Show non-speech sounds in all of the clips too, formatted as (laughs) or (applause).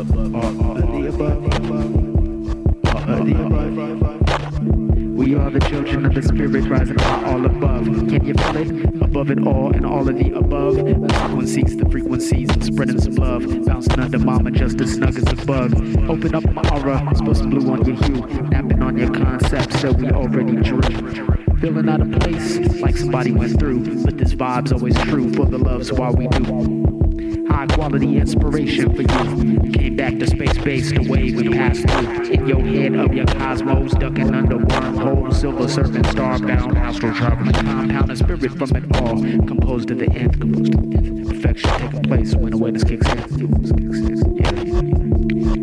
We are the children of the spirit rising high all above. Can you feel it? Above it all and all of the above. The frequencies, the frequencies, spreading some love. Bouncing under mama just as snug as a bug. Open up my aura, spill some blue on your hue. Napping on your concepts that we already drew. Feeling out of place, like somebody went through. But this vibe's always true for the loves while we do. High quality inspiration for you. Came back to space base, the wave we passed through. In your head of your cosmos, ducking under wormholes, silver serpent, starbound, astral traveling compound, a spirit from it all. Composed of the nth, composed of the. Perfection taking place when awareness kicks in. Yeah,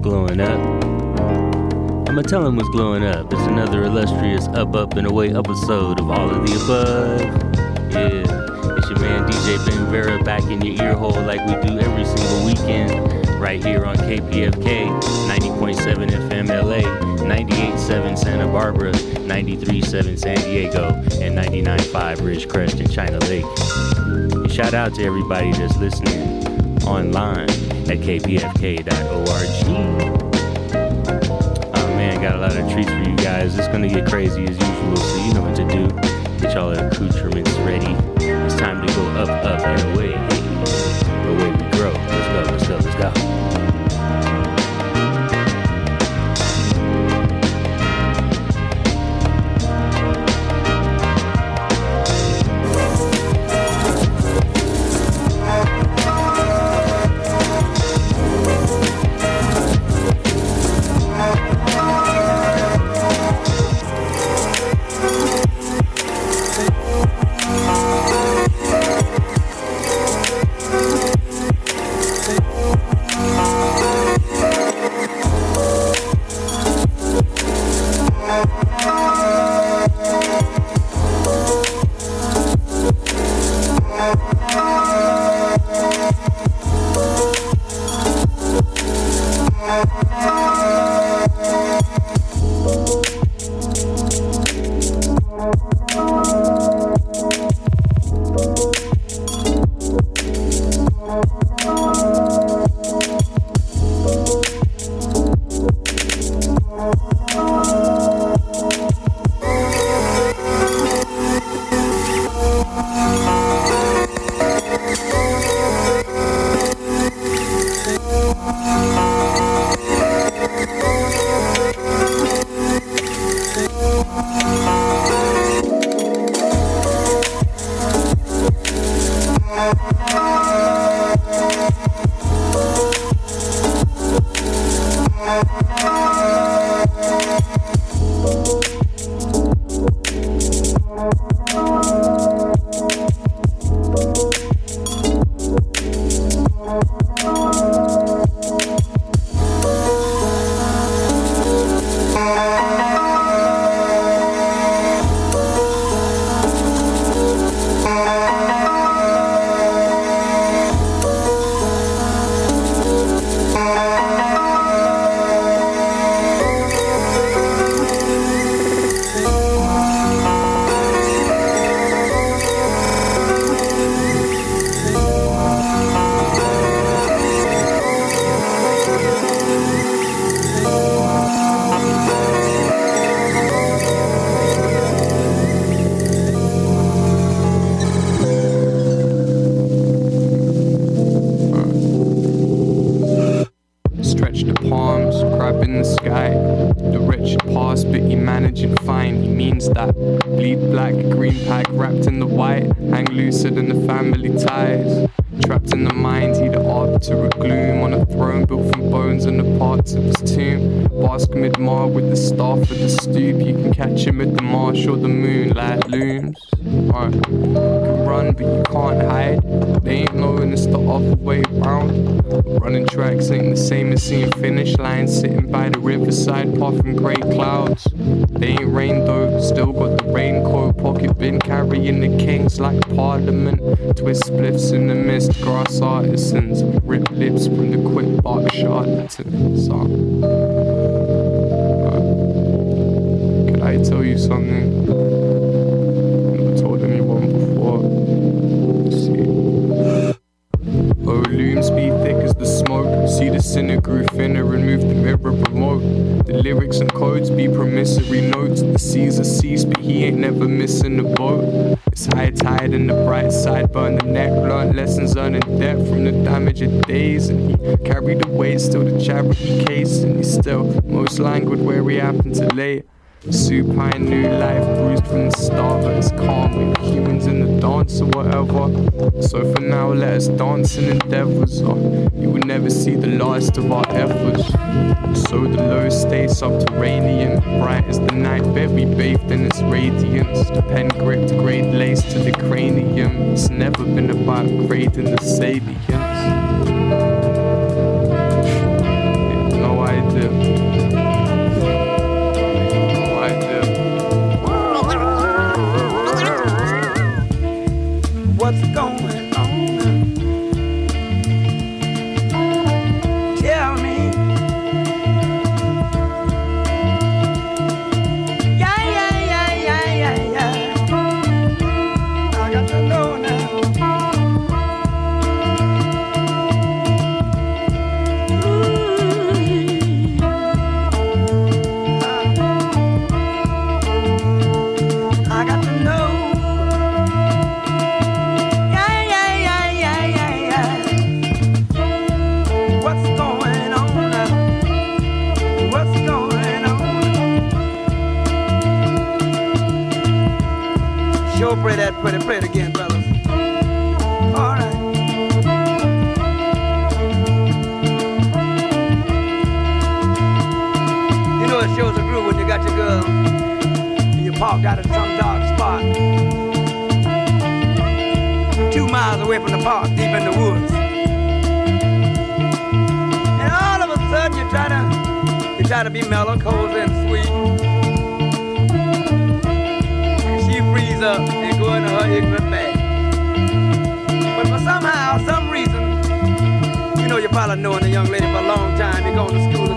glowing up. I'ma tell 'em what's glowing up. It's another illustrious Up, Up, and Away episode of All of the Above. Yeah, it's your man DJ Ben Vera back in your ear hole like we do every single weekend, right here on KPFK 90.7 FM LA, 98.7 Santa Barbara, 93.7 San Diego, and 99.5 Ridgecrest and China Lake. And shout out to everybody that's listening online at kpfk.org. Oh man, got a lot of treats for you guys. It's gonna get crazy as usual, so you know what to do. Get y'all accoutrements ready. It's time to go up, up, and away. Away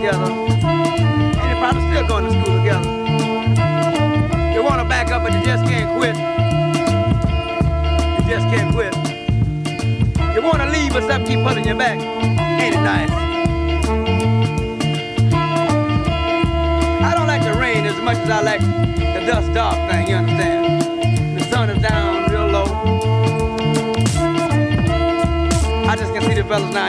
together. And you're probably still going to school together. You want to back up, but you just can't quit. You just can't quit. You want to leave, but something keep pulling you back. Ain't it nice? I don't like the rain as much as I like the dust dark thing, you understand? The sun is down real low. I just can see the fellas now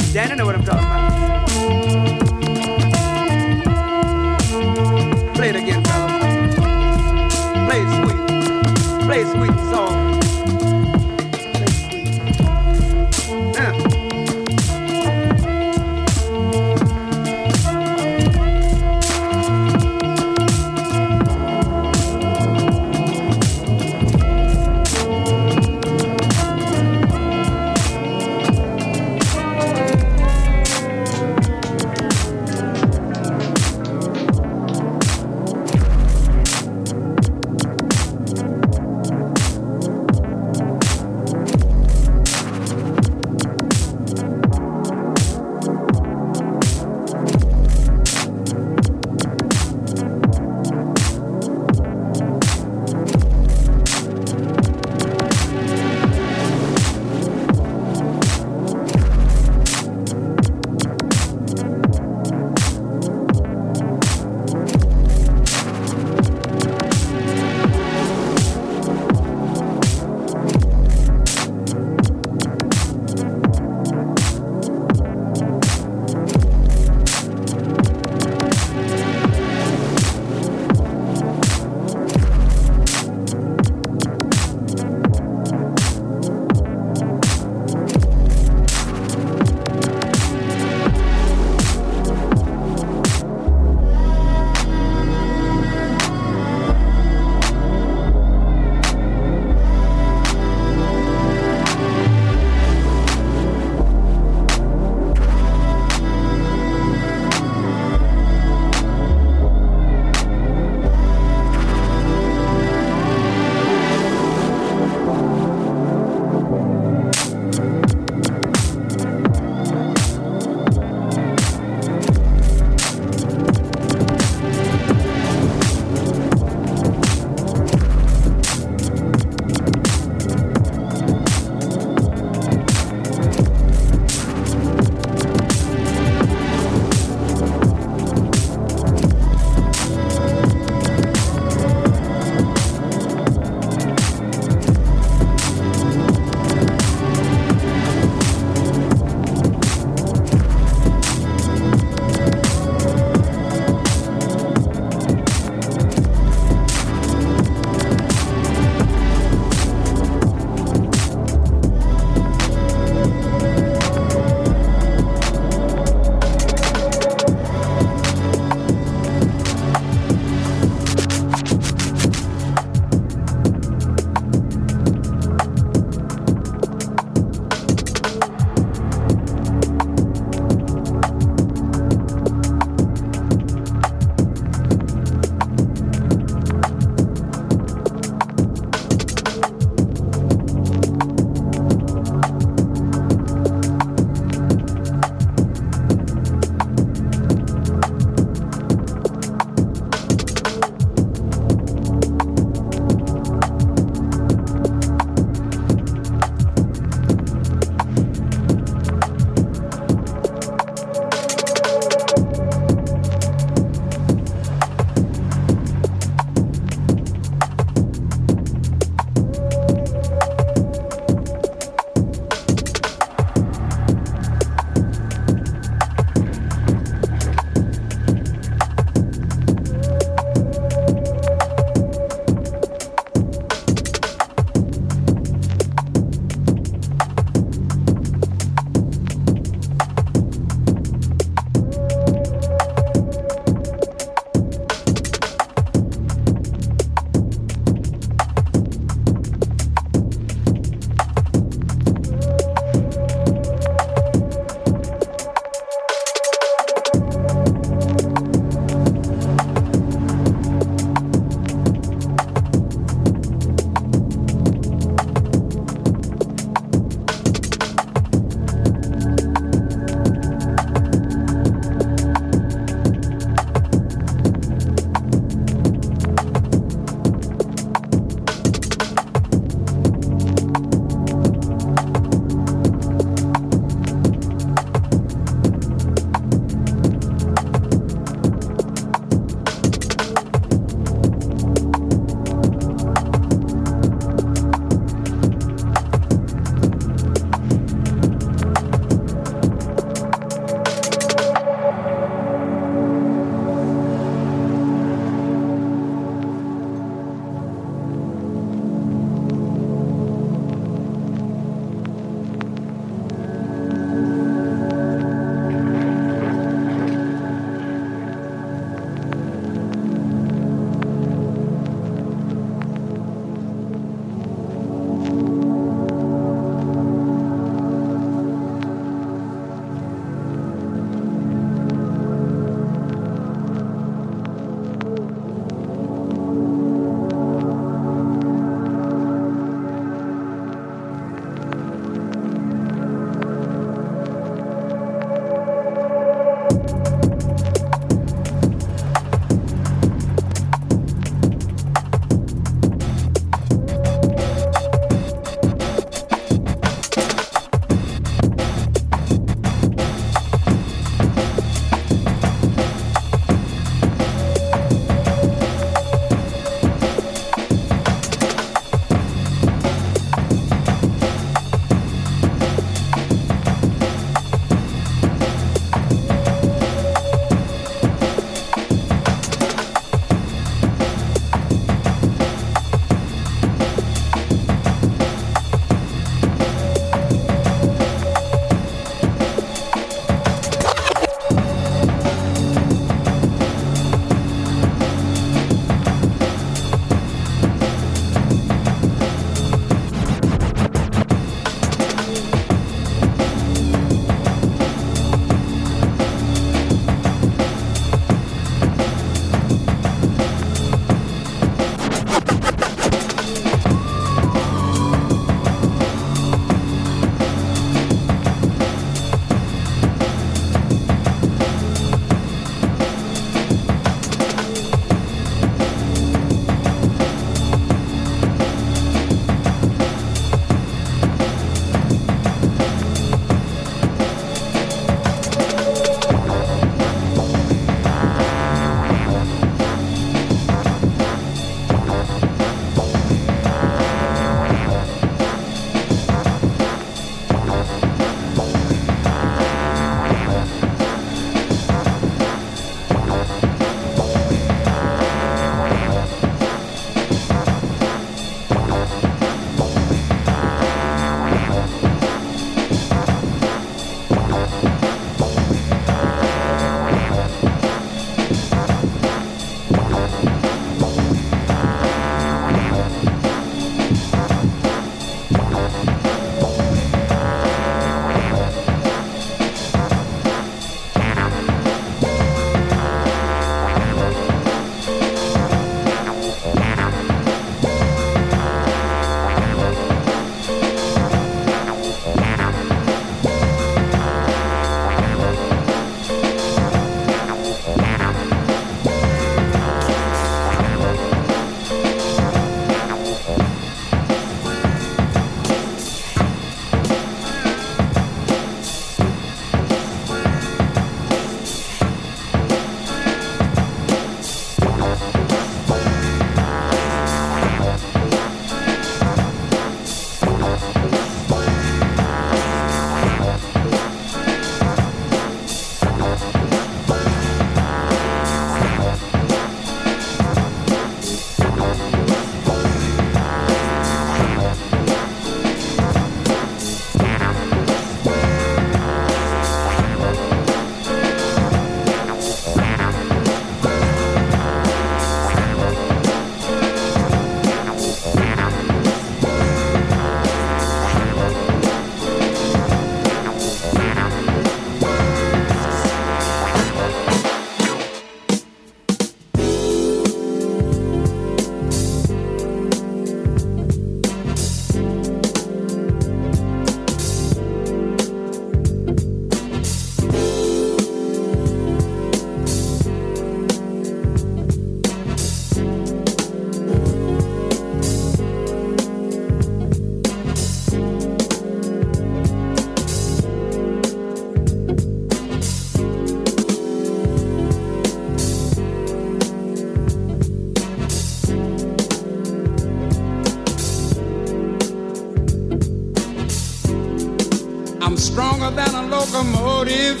locomotive.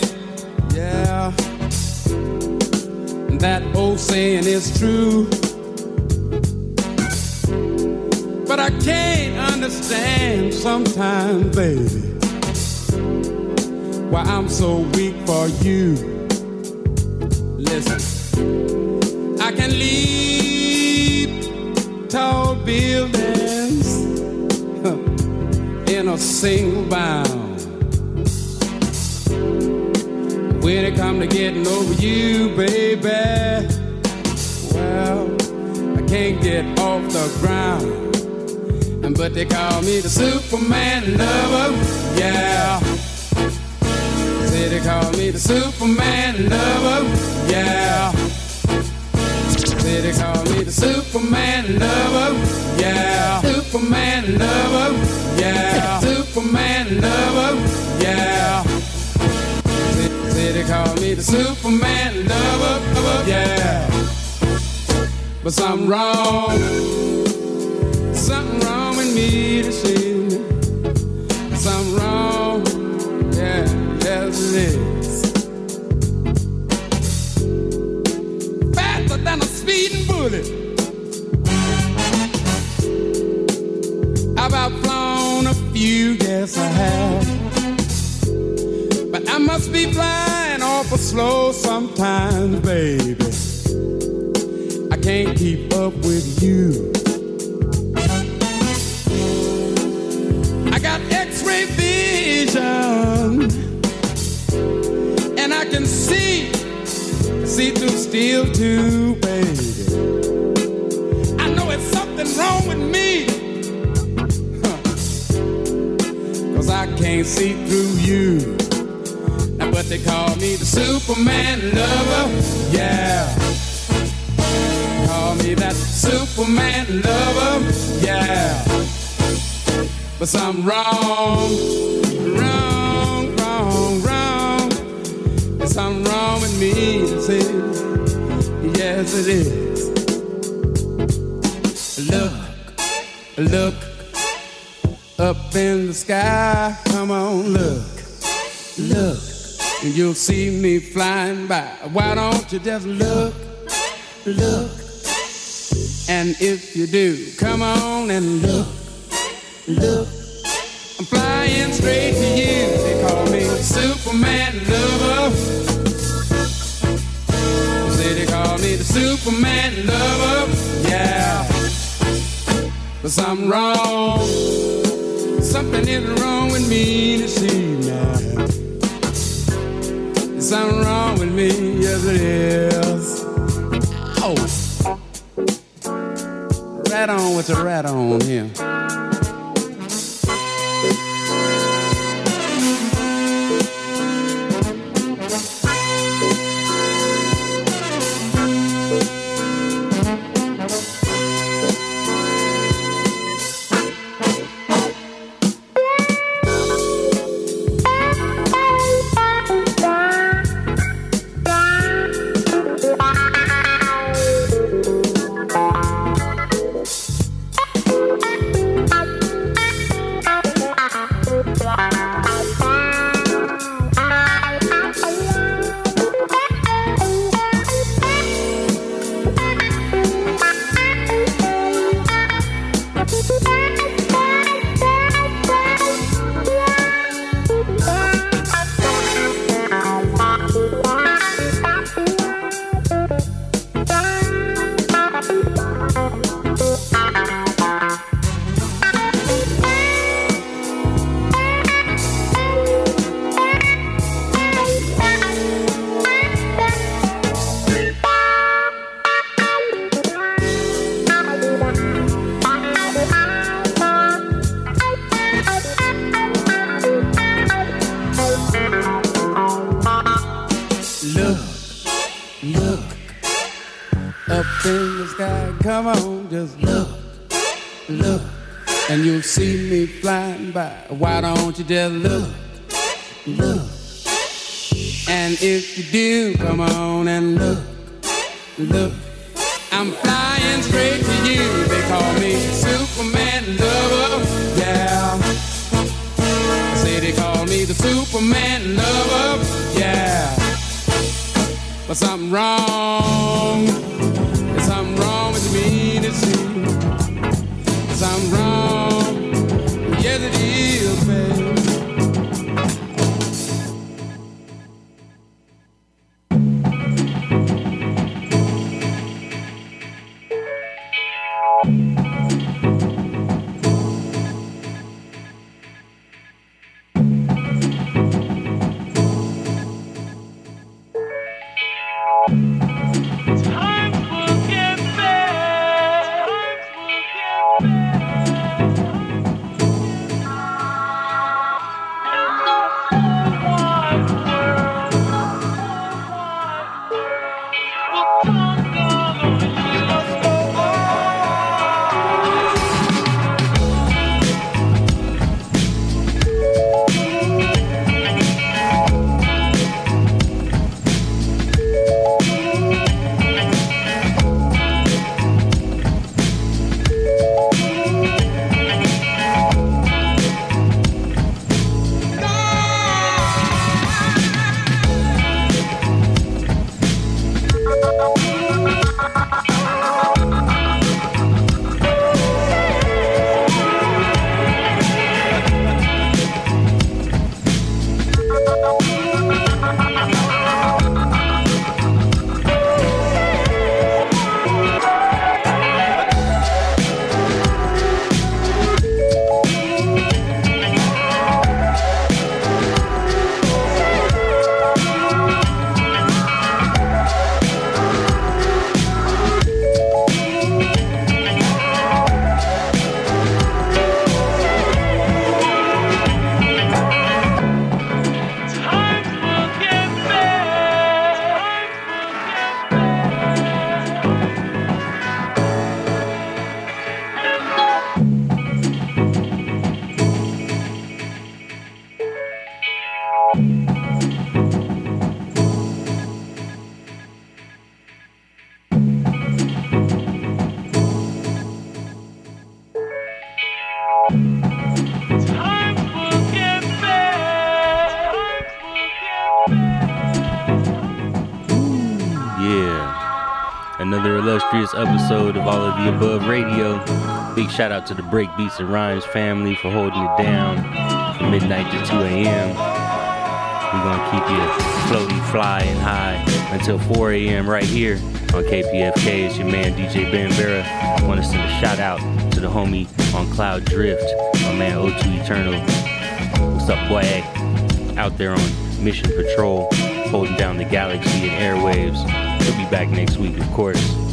Yeah, that old saying is true. But I can't understand sometimes, baby, why I'm so weak for you. Listen, I can leap tall buildings (laughs) in a single bound. Come to getting over you, baby, well, I can't get off the ground. But they call me the Superman lover, yeah. Say they call me the Superman lover, yeah. Say they call me the Superman lover, yeah. Superman lover, yeah. Superman lover, yeah. Say they call me the Superman lover, yeah. But something wrong, something wrong with me to see. Something wrong, yeah, yes it is. Faster than a speeding bullet. I've outflown a few, yes I have. But I must be flying awful slow sometimes, baby. I can't keep up with you. I got X-ray vision, and I can see, see through steel too, baby. I know it's something wrong with me, I can't see through you. But they call me the Superman lover, yeah. Call me that Superman lover, yeah. But something wrong, wrong, wrong, wrong. There's something wrong with me, it. Yes, it is. Look, look up in the sky. Come on, look, look, you'll see me flying by. Why don't you just look, look? And if you do, come on and look, look. I'm flying straight to you. They call me Superman lover. Say they call me the Superman lover. Yeah. But something wrong. Something is wrong with me now. There's something wrong with me, yes it is. Oh. Rat on with the rat on here. Illustrious episode of All of the Above Radio. Big shout out to the Break Beats and Rhymes family for holding it down from midnight to 2 a.m. We're to keep you floating, flying high until 4 a.m. right here on KPFK. It's your man DJ Ben Vera. I want to send a shout out to the homie on Cloud Drift, my man O2 Eternal. What's up, boy? Out there on mission patrol, holding down the galaxy and airwaves. He'll be back next week, of course.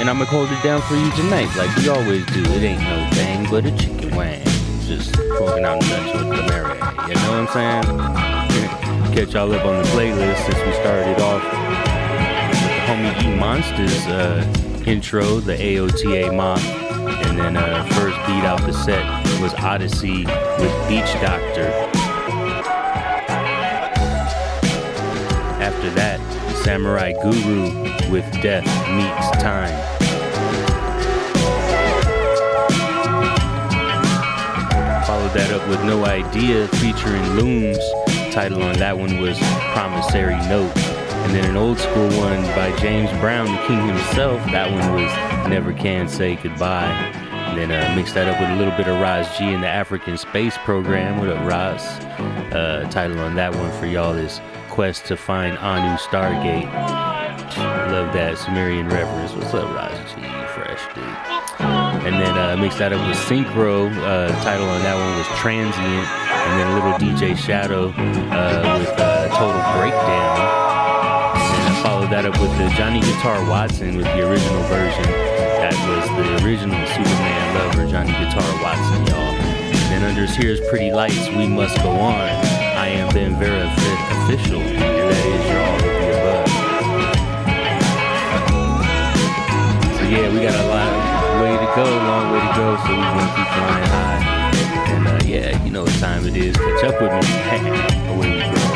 And I'ma hold it down for you tonight, like we always do. It ain't no thing but a chicken wing. Just smoking out nuts with the Mary. You know what I'm saying? Catch y'all up on the playlist since we started off with the homie E Monsters uh, intro, the AOTA mock. And then uh, first beat out the set was Odyssey with Beach Doctor. After that, Samurai Guru with Death Meets Time. Followed that up with No Idea featuring Looms. Title on that one was Promissory Note. And then an old school one by James Brown, the king himself. That one was Never Can Say Goodbye. And then uh, mixed that up with a little bit of Ras G in the Afrikan Space Program. What up, Ras? Uh, title on that one for y'all is Quest to Find Anu Stargate. Love that Sumerian reference. What's up, Ras G? Fresh dude. And then uh, mixed that up with Synchro. Uh, title on that one was Transient. And then a little DJ Shadow uh, with uh, Total Breakdown. And I followed that up with the Johnny Guitar Watson with the original version. That was the original Superman lover, Johnny Guitar Watson, y'all. And then under Here's Pretty Lights, We Must Go On. I am Ben Vera official, and that is your all So yeah, we got a lot of way to go, long way to go, so we want to keep flying high. And uh, yeah, you know what time it is. Catch up with me. (laughs) Away we go.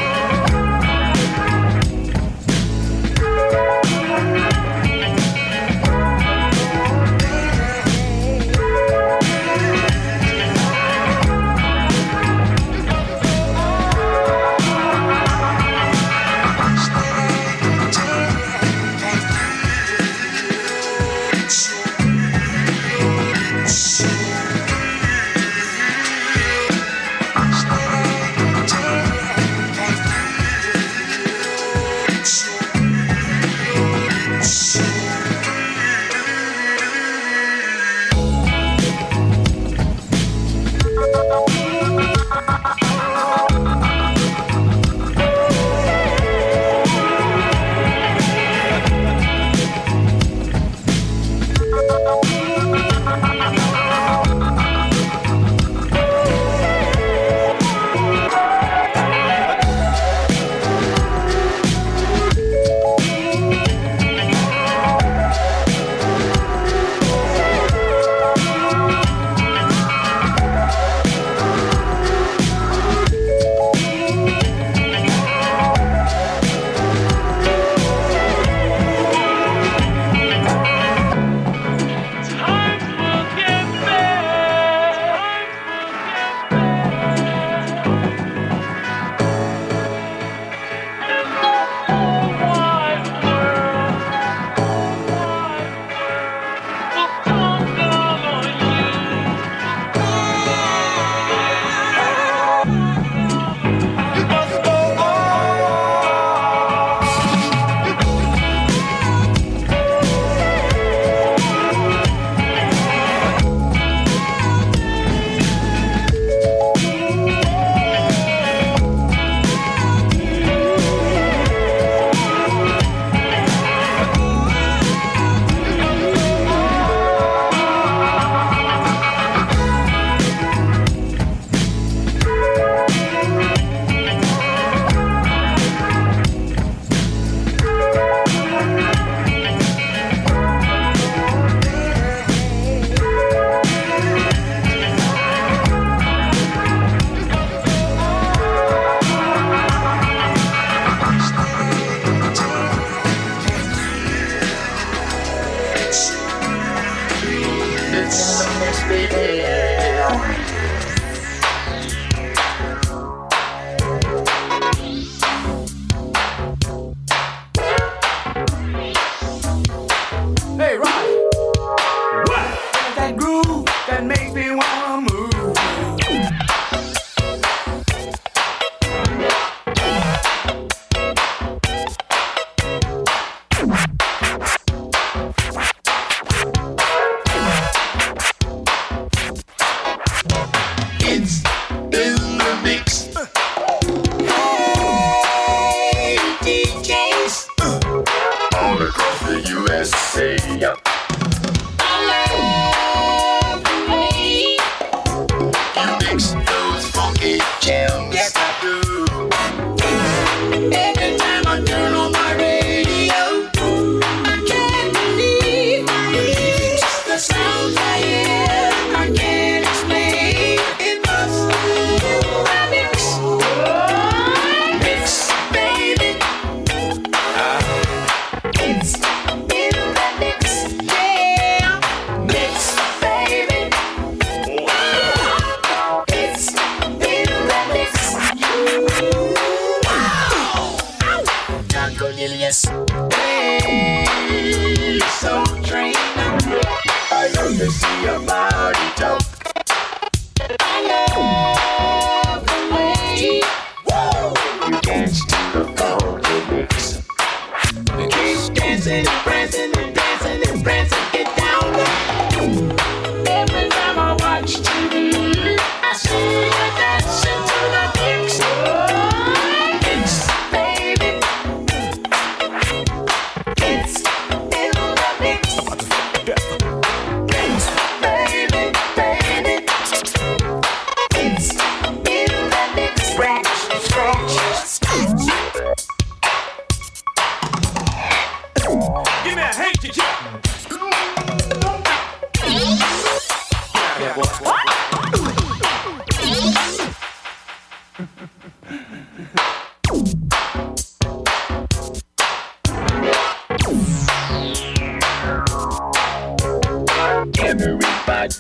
Everybody's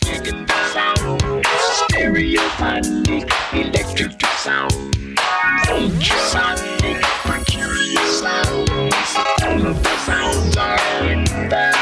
digging the sound, stereo phonic, electric sound. Ultrasonic, peculiar sounds. All of the sounds are in the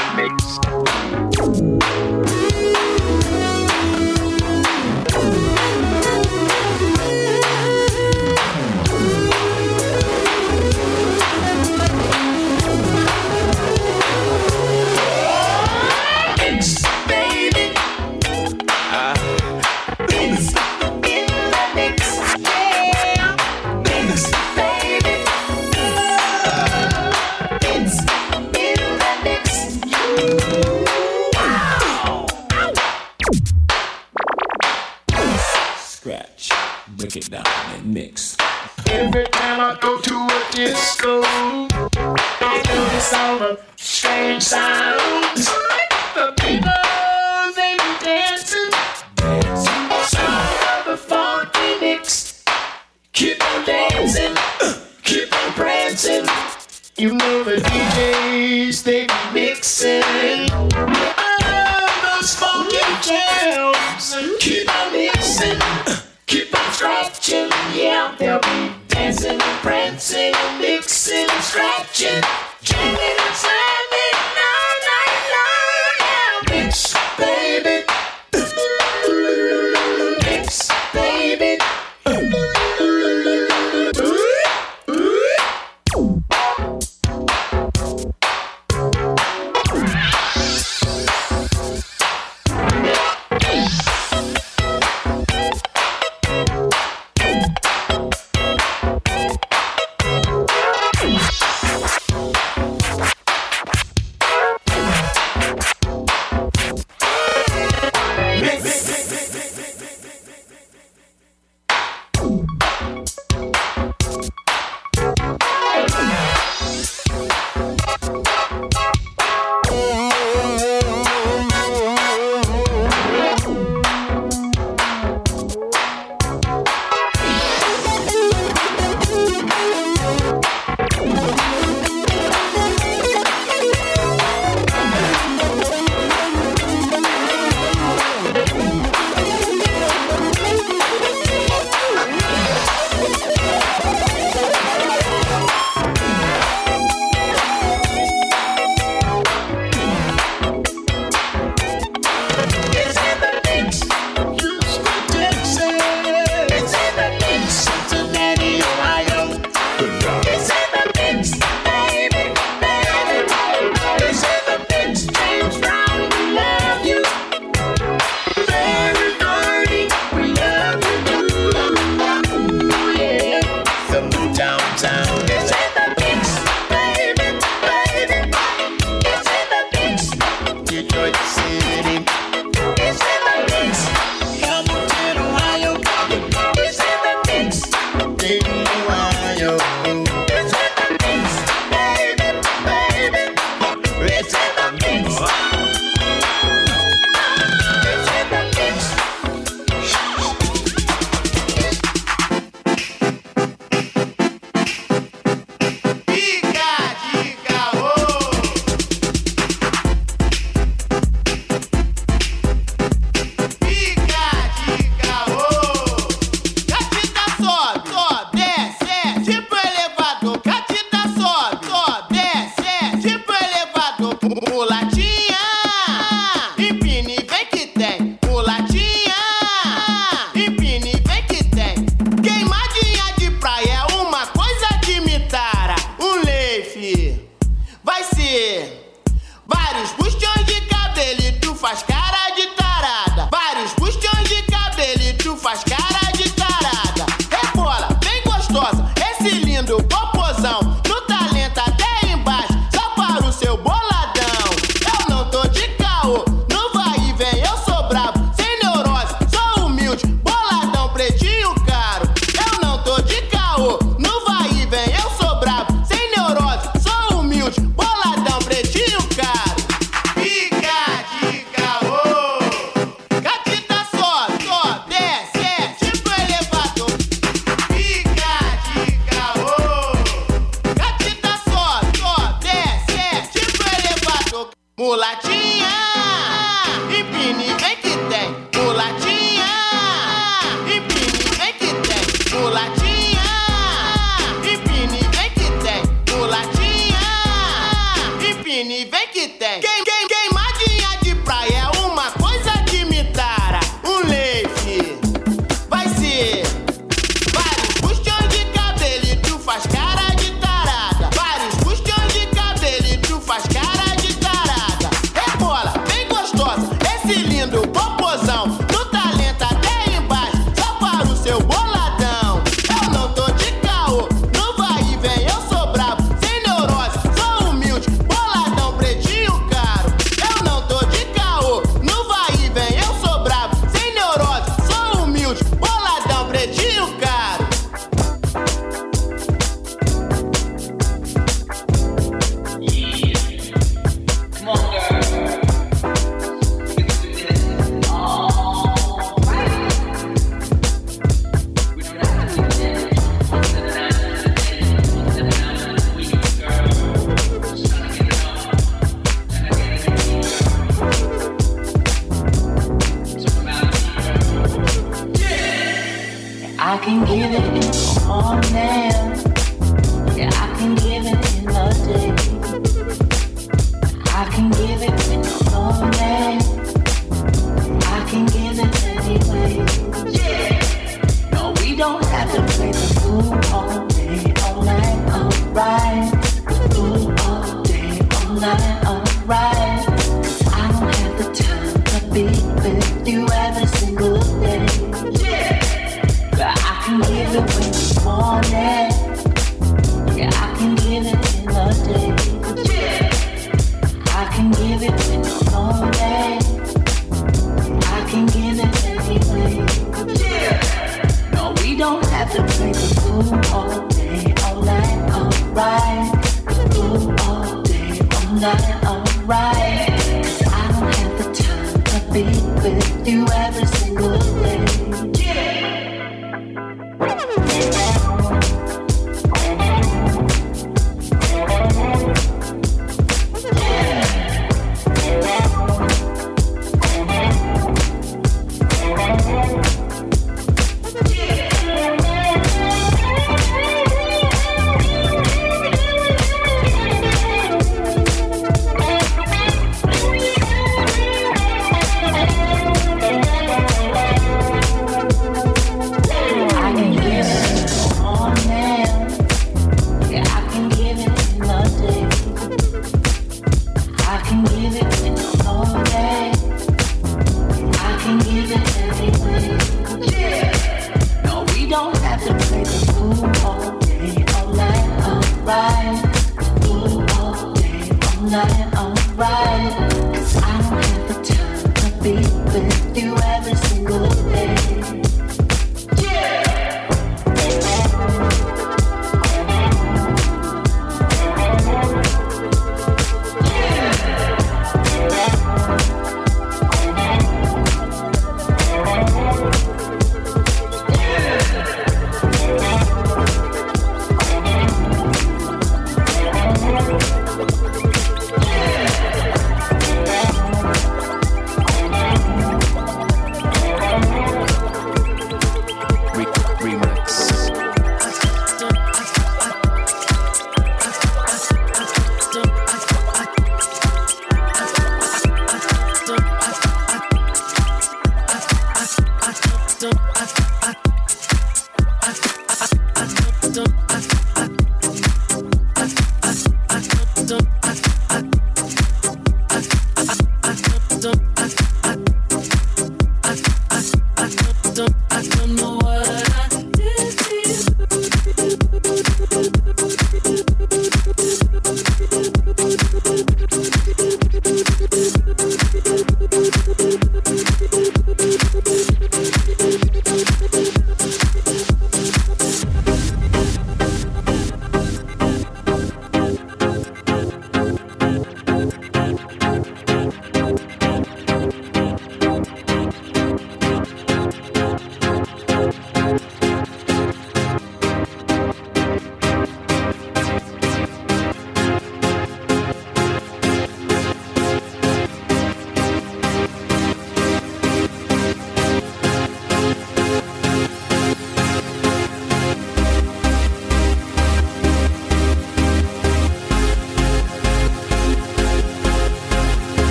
be with you every single day.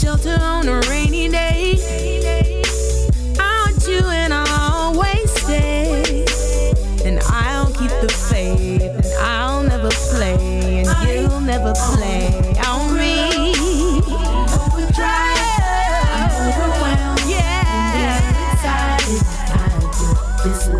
shelter on a rainy day. I want you and I'll always stay. And I'll keep the faith, and I'll never play, and you'll never play on me. Overwhelmed, yeah. Inside, I get this.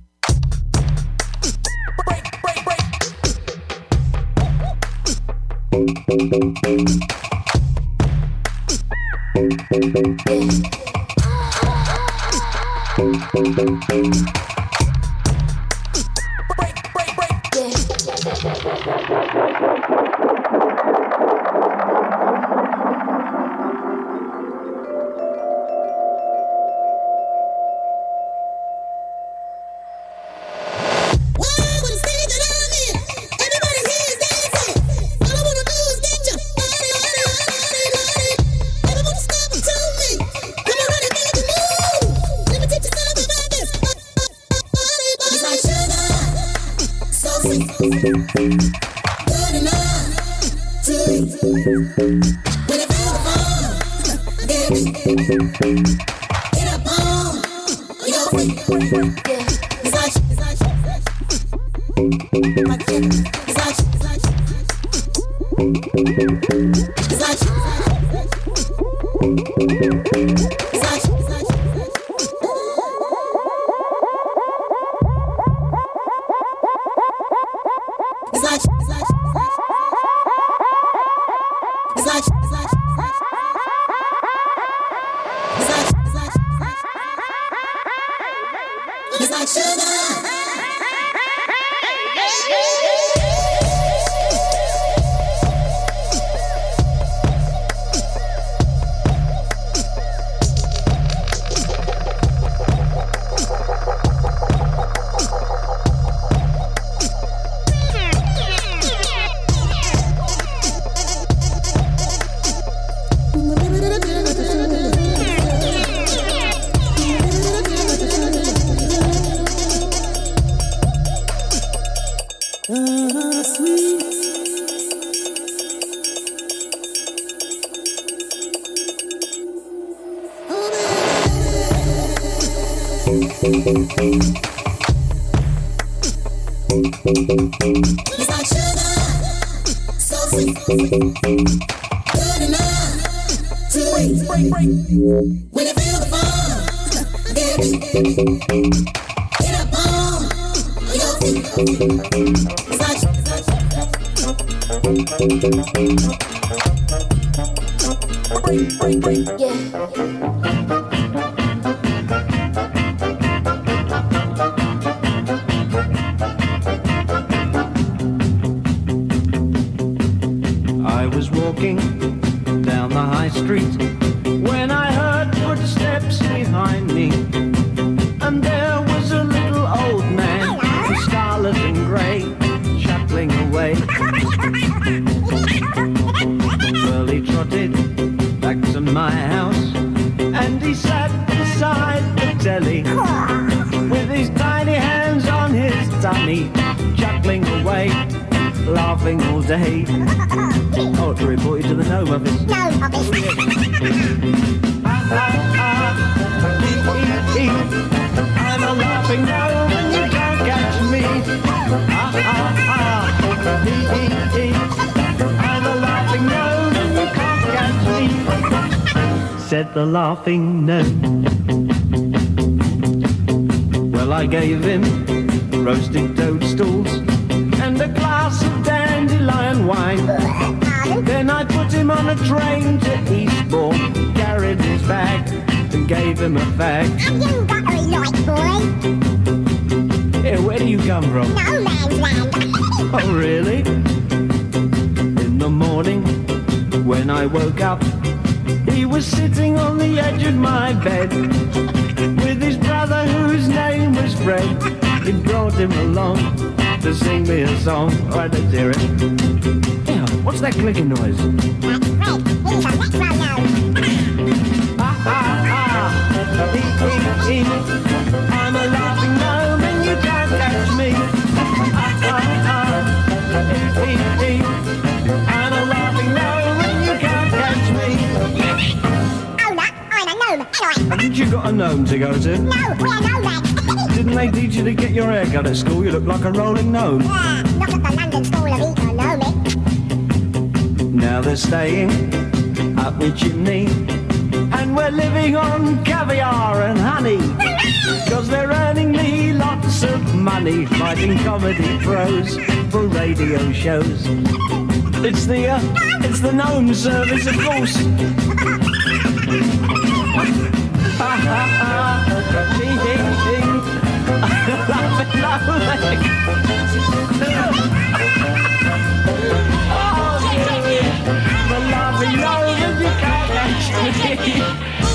He sat beside the telly with his tiny hands on his tummy, chuckling away, laughing all day. Oh, to report you to the gnome office. Ah, ah, Said the laughing gnome. Well, I gave him roasted toadstools and a glass of dandelion wine. Then I put him on a train to Eastbourne, carried his bag and gave him a fag. You got a light, boy. Here, where do you come from? No man's land. Oh, really? In the morning, when I woke up, he was sitting on the edge of my bed with his brother, whose name was Fred. He brought him along to sing me a song. All right, let's hear it. Yeah, what's that clicking noise? That's Fred. He's a retro gnome. Ah, ah, ah, ee, ee, ee. I'm a laughing gnome and you can't catch me. Ah, ah, ah, ee, ee, ee. Haven't you got a gnome to go to? no, we're nomads. (laughs) Didn't they teach you to get your hair cut at school? You look like a rolling gnome. Yeah, not at the London School of Economics. Now they're staying up the chimney and we're living on caviar and honey. Cause they're earning me lots of money fighting comedy pros for radio shows. It's the, uh, it's the gnome service, of course. (laughs) ha ha ha, ding ding ding, laughing loudly. love, you know that you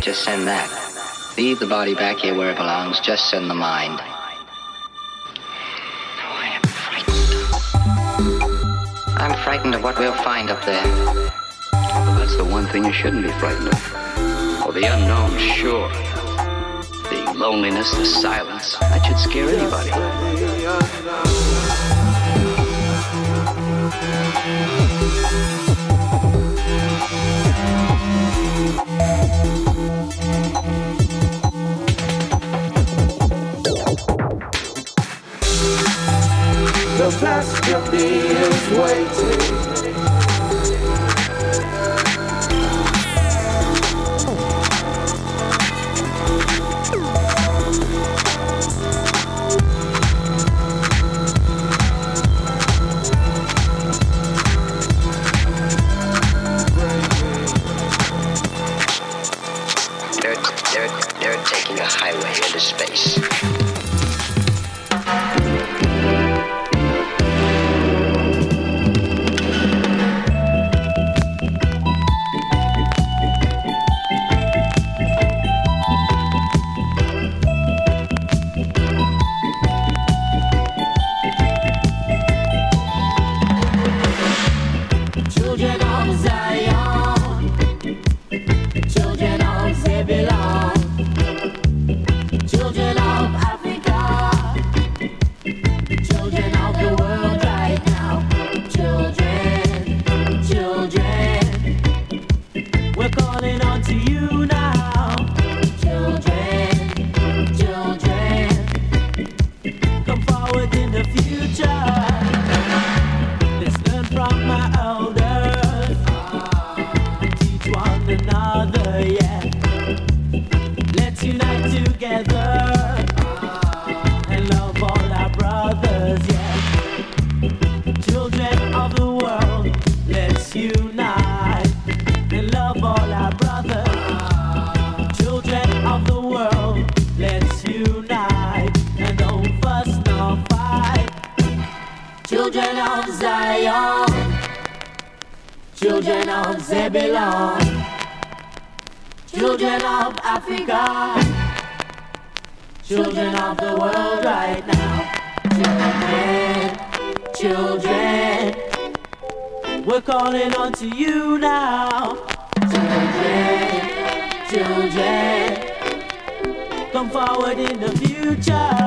just send that. Leave the body back here where it belongs, just send the mind. I'm frightened of what we'll find up there. Well, that's the one thing you shouldn't be frightened of. Or the unknown, sure. The loneliness, the silence. That should scare anybody. Is waiting they're taking a highway into space. Zebulon, children of Africa, children of the world right now. Children, children, we're calling on to you now. Children, children, come forward in the future.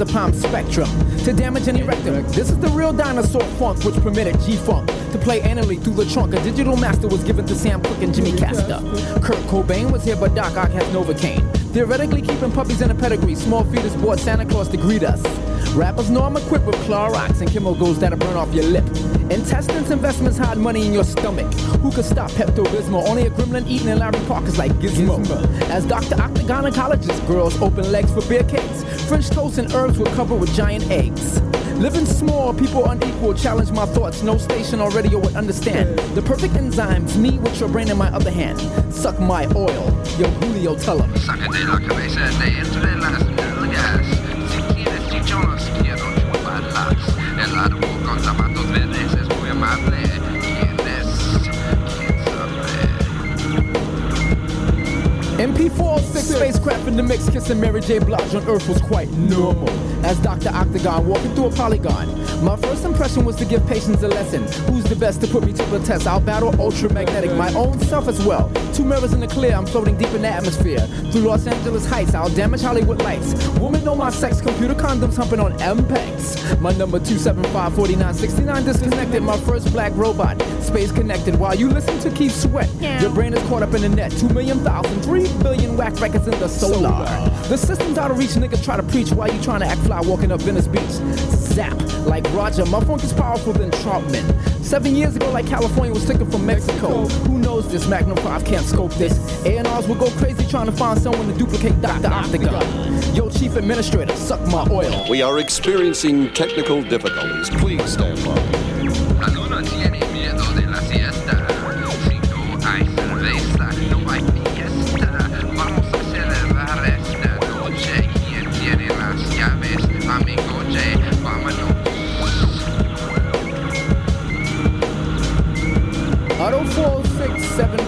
Is a palm spectrum. To damage any rectum, this is the real dinosaur funk which permitted G-Funk to play annually through the trunk. A digital master was given to Sam Cooke and Jimmy Castor. Kurt Cobain was here, but Doc Ock has Novocaine. Theoretically keeping puppies in a pedigree, small fetus brought Santa Claus to greet us. Rappers know I'm equipped with Clorox and chemicals that'll burn off your lip. Intestines investments hide money in your stomach. Who could stop Pepto Bismol? Only a gremlin eating in Larry Parker's like Gizmo. As Dr. Octagon gynecologist, girls open legs for beer cakes. French toast and herbs were covered with giant eggs. Living small, people unequal, challenge my thoughts. No station or radio would understand. The perfect enzymes, me with your brain in my other hand. Suck my oil. Yo, Julio, tell him. Sácate la cabeza de entre las nalgas. Si quieres chichones, quiero chuparlas. El árbol con zapatos verdes es muy amable. MP406 spacecraft in the mix, kissing Mary J. Blige on Earth was quite normal. As Dr. Octagon walking through a polygon. My first impression was to give patients a lesson. Who's the best to put me to the test? I'll battle ultramagnetic, my own self as well. Two mirrors in the clear, I'm floating deep in the atmosphere. Through Los Angeles heights, I'll damage Hollywood lights. Women know my sex, computer condoms humping on MPEGs. My number 2754969 disconnected, my first black robot. Space connected while you listen to Keith Sweat. Your brain is caught up in the net. Two million thousand, three billion whack records in the solar. The system's out of reach, niggas try to preach while you trying to act fly walking up Venice Beach. Zap, like Roger, my funk is powerful than Troutman. Seven years ago, like California was taken from Mexico. Who knows this? Magnum 5 can't scope this. A&Rs will go crazy trying to find someone to duplicate Dr. Octagon. Yo, chief administrator, suck my oil. We are experiencing technical difficulties. Please stand by.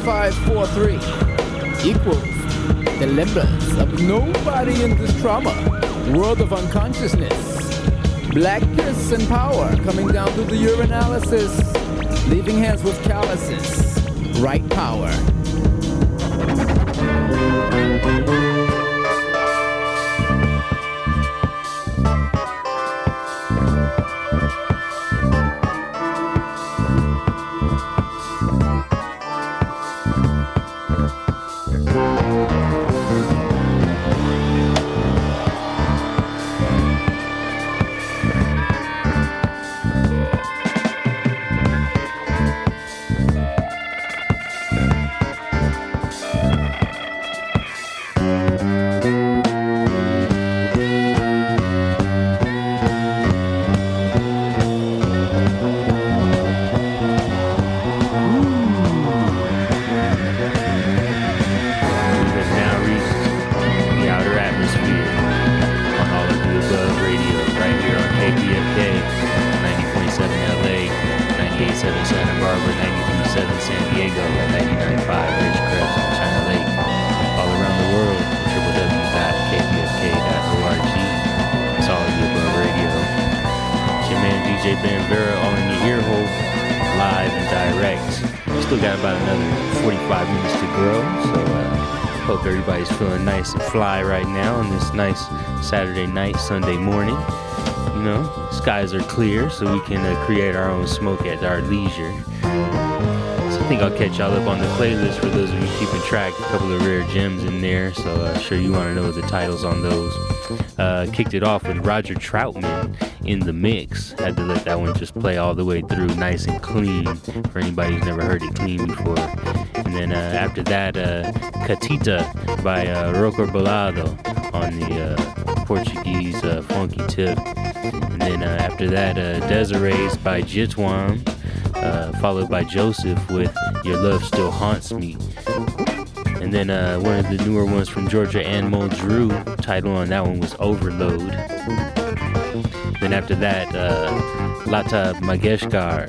467543 equals the limits of nobody in this trauma. World of unconsciousness. Black kiss and power coming down through the urinalysis. Leaving hands with calluses. Right power. Hope everybody's feeling nice and fly right now on this nice Saturday night, Sunday morning. You know, skies are clear, so we can uh, create our own smoke at our leisure. So I think I'll catch y'all up on the playlist for those of you keeping track. A couple of rare gems in there, so uh, sure you want to know the titles on those. Uh, kicked it off with Roger Troutman in the mix. Had to let that one just play all the way through, nice and clean, for anybody who's never heard it clean before. And then uh, after that, uh, Catita by uh, Rocco Balado on the uh, Portuguese uh, funky tip. And then uh, after that, Desiree's by Jitwan, uh, followed by Joseph with Your Love Still Haunts Me. And then one of the newer ones from Georgia, Anmol Drew, title on that one was Overload. Then after that, Lata Mangeshkar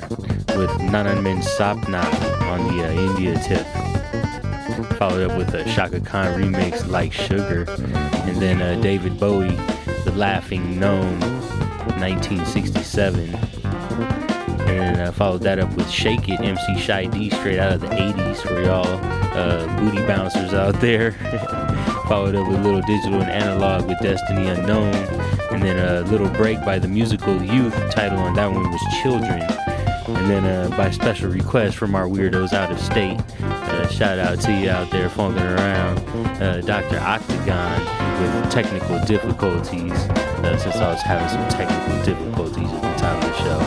with Nanan Sapna on the uh, India tip. Followed up with a Chaka Khan remix, Like Sugar. And then uh, David Bowie, The Laughing Gnome, 1967. And then uh, followed that up with Shake It, MC Shy D, straight out of the 80s for y'all uh, booty bouncers out there. (laughs) followed up with a Little Digital and Analog with Destiny Unknown. And then a little break by the musical Youth. Title on that one was Children. And then uh, by special request from our weirdos out of state, uh, shout out to you out there funking around, uh, Dr. Octagon with technical difficulties, uh, since I was having some technical difficulties at the time of the show.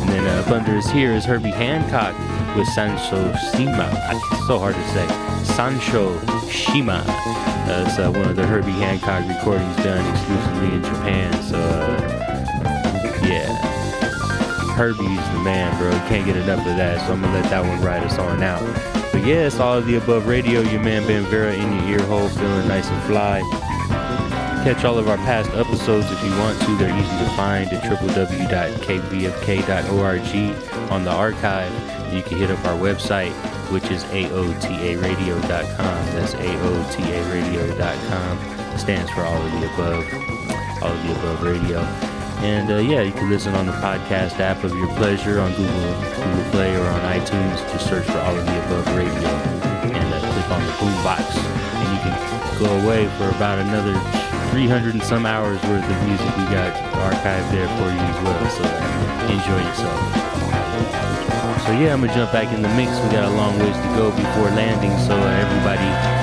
And then uh, up under us here is Herbie Hancock with Sancho Shima. It's so hard to say. Sancho Shima. Uh, it's uh, one of the Herbie Hancock recordings done exclusively in Japan. So, uh, yeah. Herbie's the man, bro. Can't get enough of that, so I'm gonna let that one ride us on out. But yeah, all of the above radio. Your man Ben Vera in your ear hole, feeling nice and fly. Catch all of our past episodes if you want to. They're easy to find at www.kpfk.org on the archive. You can hit up our website, which is aotaradio.com. That's aotaradio.com. Stands for all of the above, all of the above radio. And uh, yeah, you can listen on the podcast app of your pleasure on Google, Google Play or on iTunes. Just search for all of the above radio and uh, click on the boombox, and you can go away for about another 300 and some hours worth of music we got archived there for you as well. So enjoy yourself. So yeah, I'm gonna jump back in the mix. We got a long ways to go before landing, so uh, everybody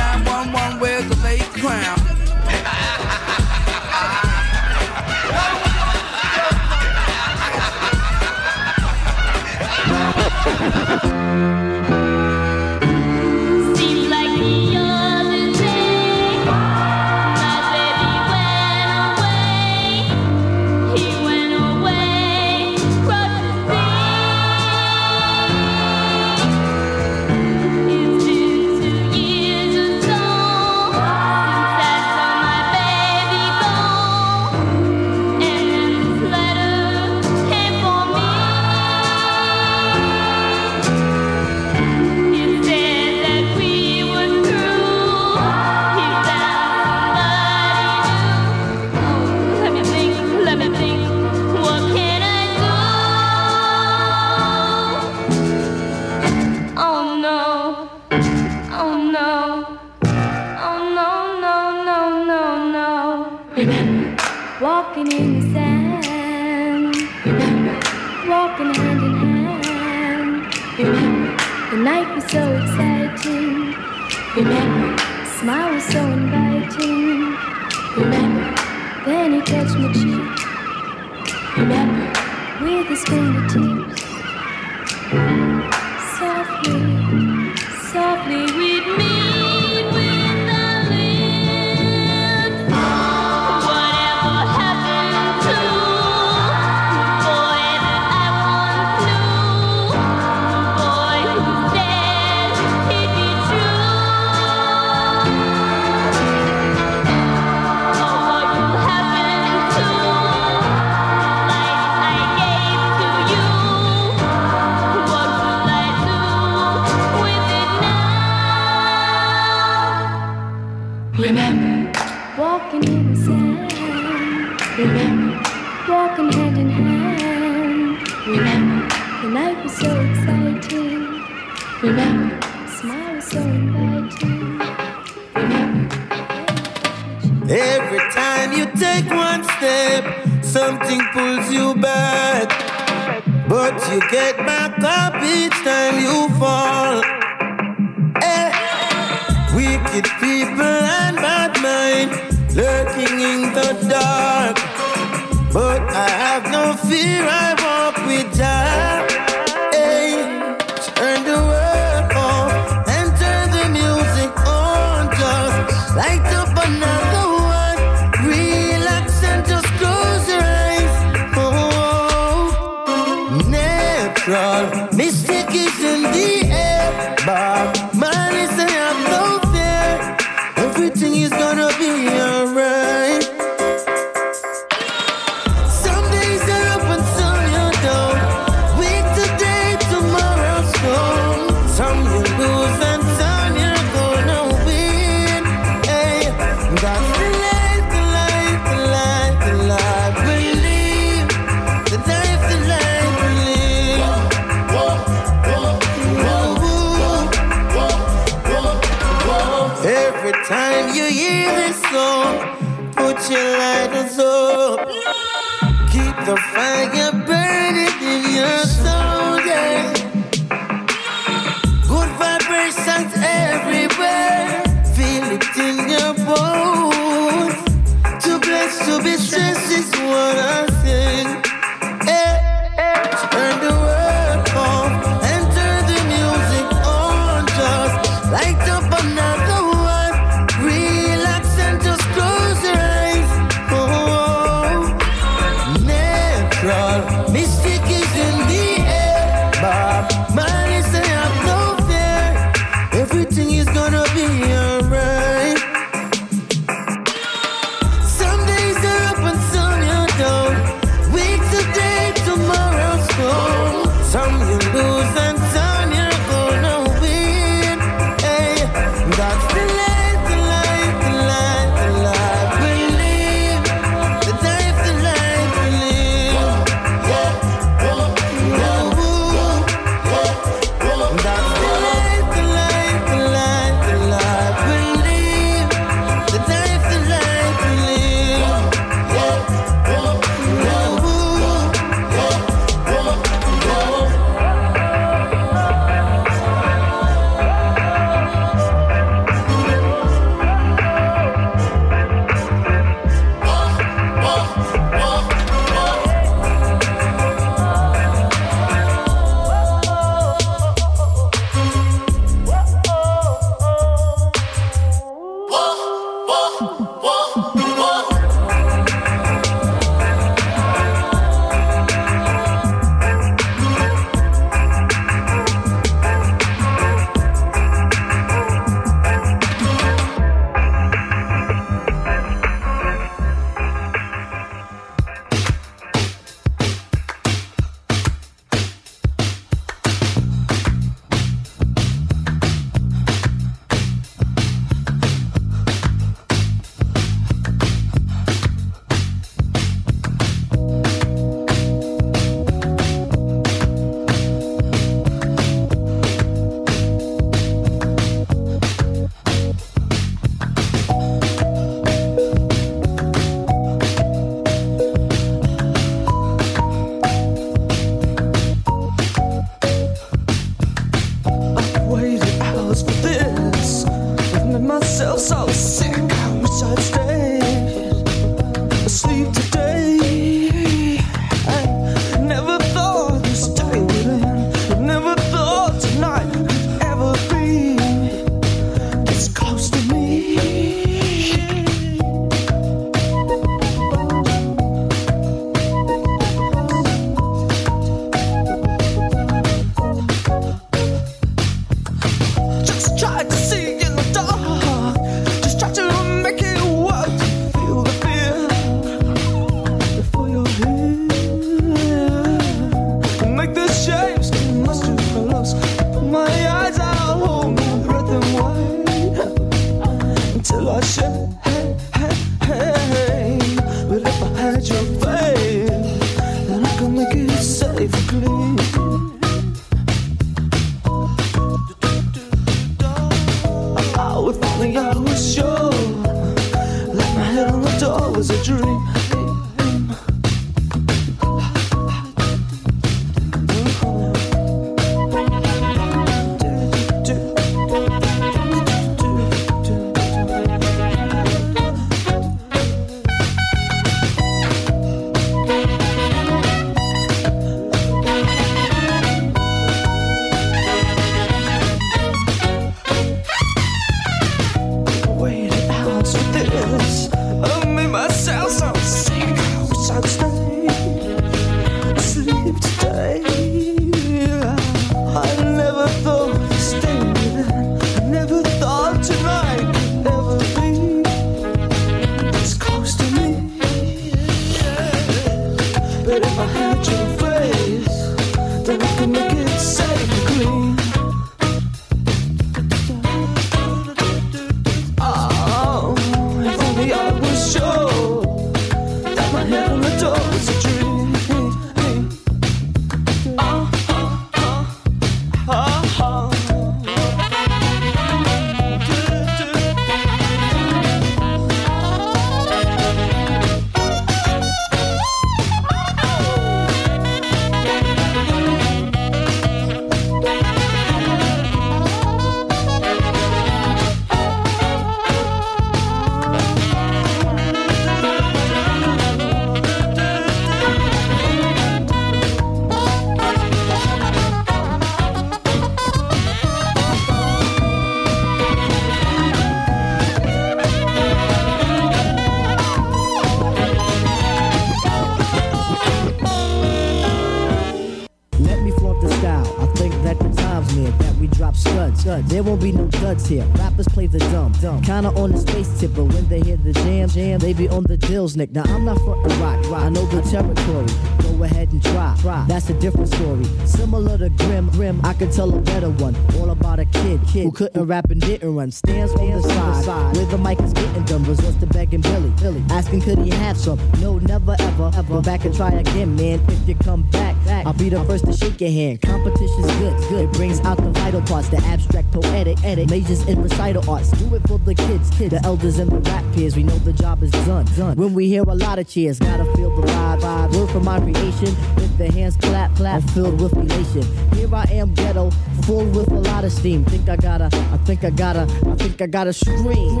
here. Rappers play the dumb, dumb. Kinda on the space tip, but when they hear the jam, jam, they be on the dills, Nick. Now I'm not frontin' rock, rock. I know the territory. Go ahead and try, try. That's a different story. Similar to Grim, Grim. I could tell a better one. All about a kid, kid who couldn't rap and didn't run. Stands on the side, where the mic is getting done. Resorts to begging Billy, Billy, asking could he have some? No, never ever, ever. Go back and try again, man. If you come back, back, I'll be the first to shake your hand. Good, good. It brings out the vital parts, the abstract, poetic, edit, majors in recital arts. Do it for the kids, kids, the elders and the rap peers. We know the job is done, done. When we hear a lot of cheers, gotta feel the vibe, vibe. Word from my creation, if the hands clap, clap, I'm filled with elation. Here I am, ghetto, full with a lot of steam. Think I gotta, I think I gotta, I think I gotta scream.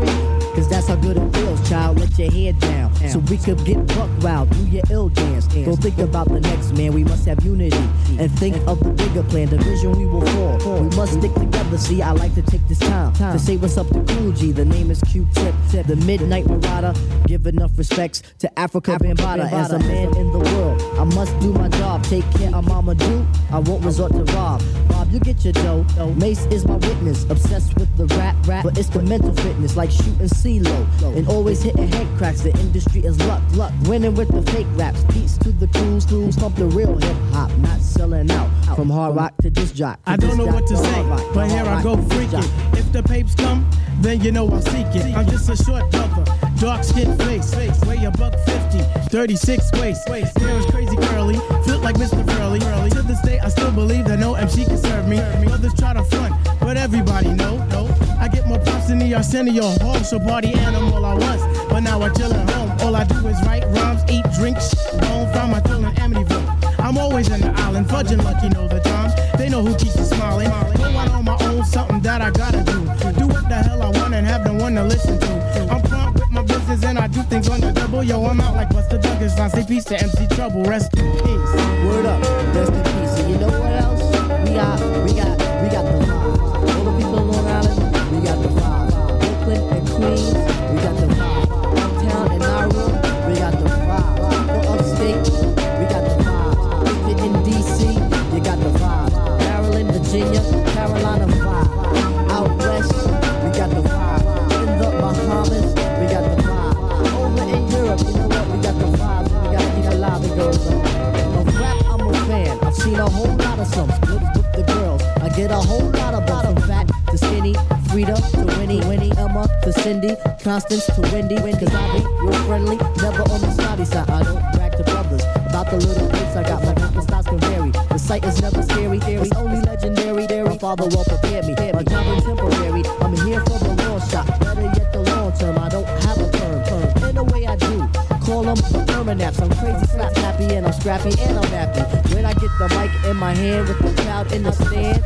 Cause that's how good it feels. child, let your head down. So we could get buck wild, do your ill dance. Don't think about the next man, we must have unity. And think of the bigger plan, the vision we will form. We must stick together, see, I like to take this time to say what's up to Kool G. The name is Q-Tip, the Midnight Marauder. Give enough respects to Afrika Bambaataa. As a man in the world, I must do my job, take care of Mama Do. I won't resort to rob. Bob, you get your dough. Mace is my witness, obsessed with the rap, rap, but it's the mental fitness, like shooting CeeLo. And always hitting head cracks, the industry is luck, luck. Winning with the fake raps, peace to the crews, crews, pump the real hip hop, not selling out. From hard rock to disc jock. I don't know what to say, but here I go freaking. If the papes come, then you know I'll seek it. I'm just a short brother, dark skin face, weigh a buck 50, 36 waist. Hair is crazy curly, feel like Mr. Furley. To this day, I still believe that no MC can serve me. Others try to front, but everybody know. No, I get more props than the Arsenio Hall, so party animal I was. But now I chill at home. All I do is write rhymes, eat, drink, sh- home, find my Amityville. I'm always in the island, fudging lucky know the time. They know who keeps me smiling. Go out on my own, something that I gotta do. Do what the hell I want and have no one to listen to. I'm prompt with my business and I do things on the double. Yo, I'm out like Buster Douglas. I say peace to MC Trouble. Rest in peace. Word up, rest in peace. And you know what else? We got, we got, we got the vibe. All the people on Long Island, we got the vibe. Brooklyn and Queens, Virginia, Carolina vibe. Out west, we got the vibe. In the Bahamas, we got the vibe. Over in Europe, you know what? We got the vibes. and We gotta keep it live. It goes on. Of rap, I'm a fan. I've seen a whole lot of some good with the girls. I get a whole lot of them fat to skinny, Frida to Winnie, Winnie, Emma to Cindy, Constance to Wendy. Cause I be real friendly, never on the snotty side. I don't brag to brothers about the little things I got. My mental styles can vary. The sight is never scary. It's only legendary. Father well prepared me. My job is temporary. I'm here for the long shot. Better yet, the long term. I don't have a term. term. In a way, I do. Call them permanaps. I'm crazy, slap, happy, and I'm scrappy, and I'm happy. When I get the mic in my hand with the crowd in the stand,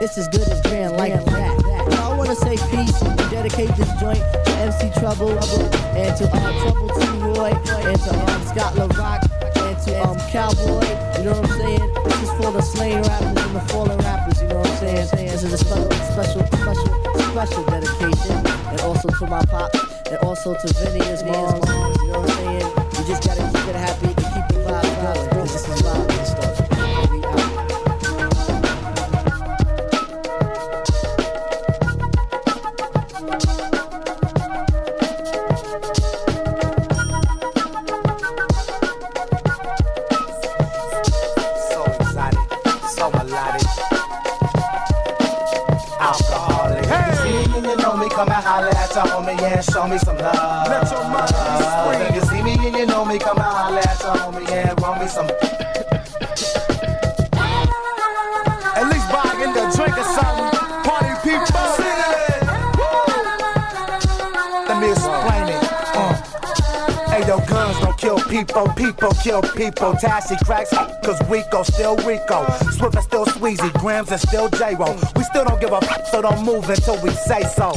it's as good as grand like that. I wanna say peace dedicate this joint to MC Trouble and to uh, Trouble T Roy and to um, Scott LaRock and to um, Cowboy. You know what I'm saying? This is for the slain rappers and the fallen rappers. Saying? This is a special, special, special, special dedication, and also to my pop and also to Vinny as well. You know what I'm saying? You just gotta keep it happy kill people. Tashy cracks, cause Rico still Rico. Swift is still Sweezy, Grams is still J-Ro. We still don't give a fuck, so don't move until we say so.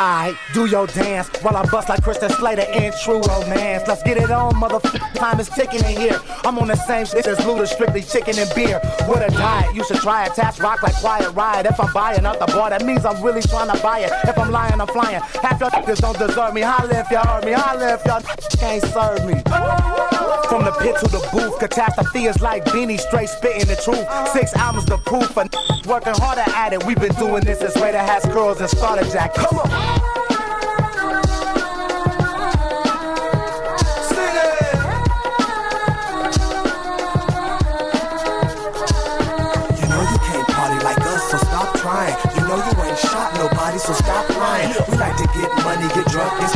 Alright, do your dance while I bust like Christian Slater in True Romance. Let's get it on, motherfucker. Time is ticking in here. I'm on the same shit as Luda, strictly chicken and beer. What a diet, you should try it. Task rock like Quiet Riot. If I'm buying out the bar, that means I'm really trying to buy it. If I'm lying, I'm flying. Half your niggas (laughs) don't deserve me. Holla if y'all heard me. Holla if y'all (laughs) can't serve me. From the pit to the booth, catastrophe is like Beanie, straight spitting the truth. Uh-huh. Six albums to proof, for working harder at it. We've been doing this since Raider has curls and starter jack. Come on. You know you can't party like us, so stop trying. You know you ain't shot nobody, so stop lying. We like to get money, get drunk, and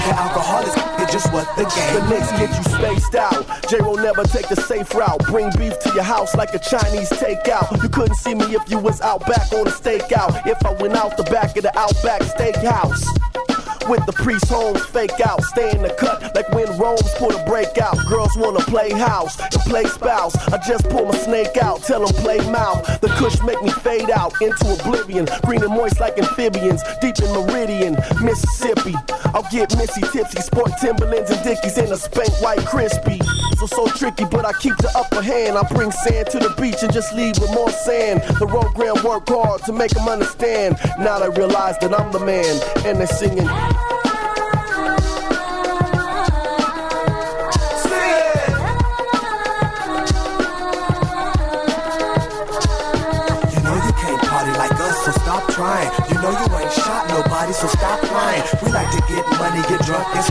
the alcoholics just what the game. The Knicks get you spaced out. J will never take the safe route. Bring beef to your house like a Chinese takeout. You couldn't see me if you was out back on a stakeout. If I went out the back of the Outback Steakhouse. With the priest homes fake out. Stay in the cut like when Rome's pull a breakout. Girls wanna play house and play spouse. I just pull my snake out, tell them play mouth. The kush make me fade out into oblivion. Green and moist like amphibians, deep in Meridian, Mississippi. I'll get Missy tipsy, sport Timberlands and Dickies in a spank white crispy. So so tricky, but I keep the upper hand. I bring sand to the beach and just leave with more sand. The program work hard to make them understand. Now they realize that I'm the man, and they're singing. Know you ain't shot nobody, so stop lying. We like to get money, get drunk, and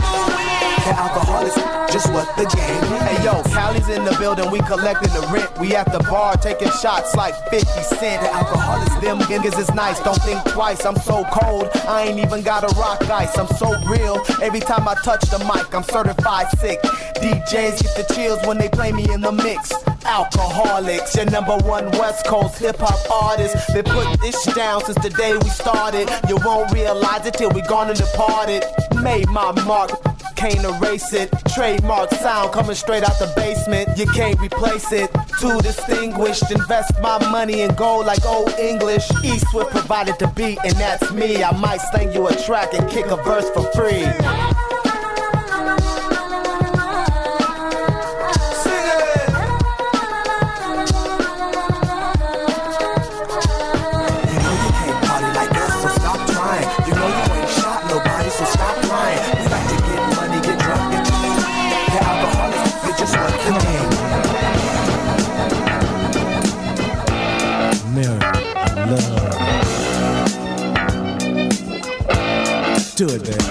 the alcohol is just what the game is. Hey yo, Callie's in the building, we collecting the rent. We at the bar taking shots like 50 cent. The alcohol is them niggas is nice, don't think twice. I'm so cold, I ain't even got a rock ice. I'm so real, every time I touch the mic, I'm certified sick. DJs get the chills when they play me in the mix. Alkaholiks, your number one West Coast hip hop artist. Been put this down since the day we started. You won't realize it till we gone and departed. Made my mark, can't erase it. Trademark sound coming straight out the basement. You can't replace it. Too distinguished. Invest my money in gold like old English. Eastwood provided the beat, and that's me. I might sling you a track and kick a verse for free. Do it, baby.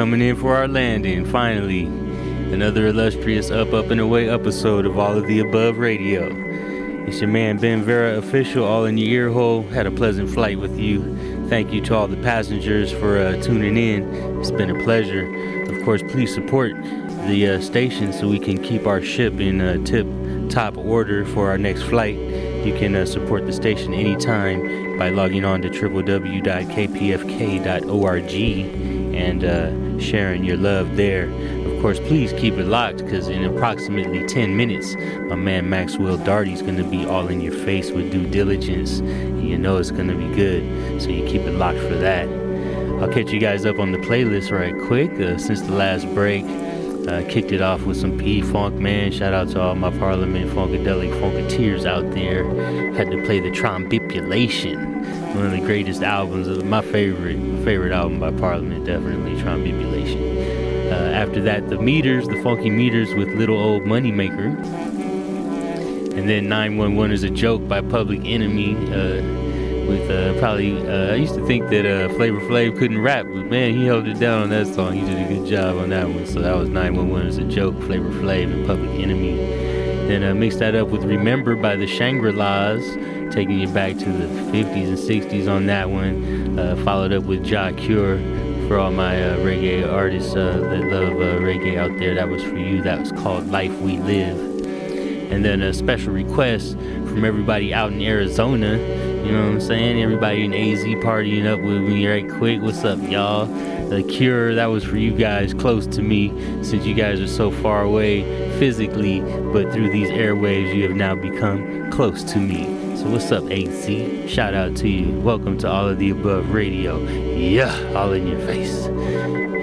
Coming in for our landing, finally. Another illustrious Up, Up, and Away episode of All of the Above Radio. It's your man Ben Vera official, all in your ear hole. Had a pleasant flight with you. Thank you to all the passengers for uh, tuning in. It's been a pleasure. Of course, please support the uh, station so we can keep our ship in uh, tip top order for our next flight. You can uh, support the station anytime by logging on to www.kpfk.org and uh, sharing your love there. Of course, please keep it locked because in approximately 10 minutes, my man Maxwell Darty's going to be all in your face with due diligence. And you know it's going to be good, so you keep it locked for that. I'll catch you guys up on the playlist right quick. Uh, since the last break, uh, kicked it off with some P Funk, man. Shout out to all my Parliament Funkadelic Funketeers out there. Had to play the Trombipulation, one of the greatest albums of my favorite, favorite album by Parliament, definitely Trombipulation. Uh, after that, the Meters, the Funky Meters with Little Old Moneymaker. And then 911 is a joke by Public Enemy. Uh, with uh, probably, uh, I used to think that uh, Flavor Flav couldn't rap, but man, he held it down on that song. He did a good job on that one. So that was 911 is a joke, Flavor Flav and Public Enemy. Then mix that up with Remember by the Shangri La's, taking you back to the 50s and 60s on that one. Uh, followed up with Jah Cure for all my uh, reggae artists uh, that love uh, reggae out there. That was for you. That was called Life We Live. And then a special request from everybody out in Arizona. You know what I'm saying? Everybody in AZ partying up with me right quick. What's up, y'all? The Cure, that was for you guys close to me since you guys are so far away physically, but through these airwaves, you have now become close to me. So, what's up, AC? Shout out to you. Welcome to All of the Above Radio. Yeah, all in your face.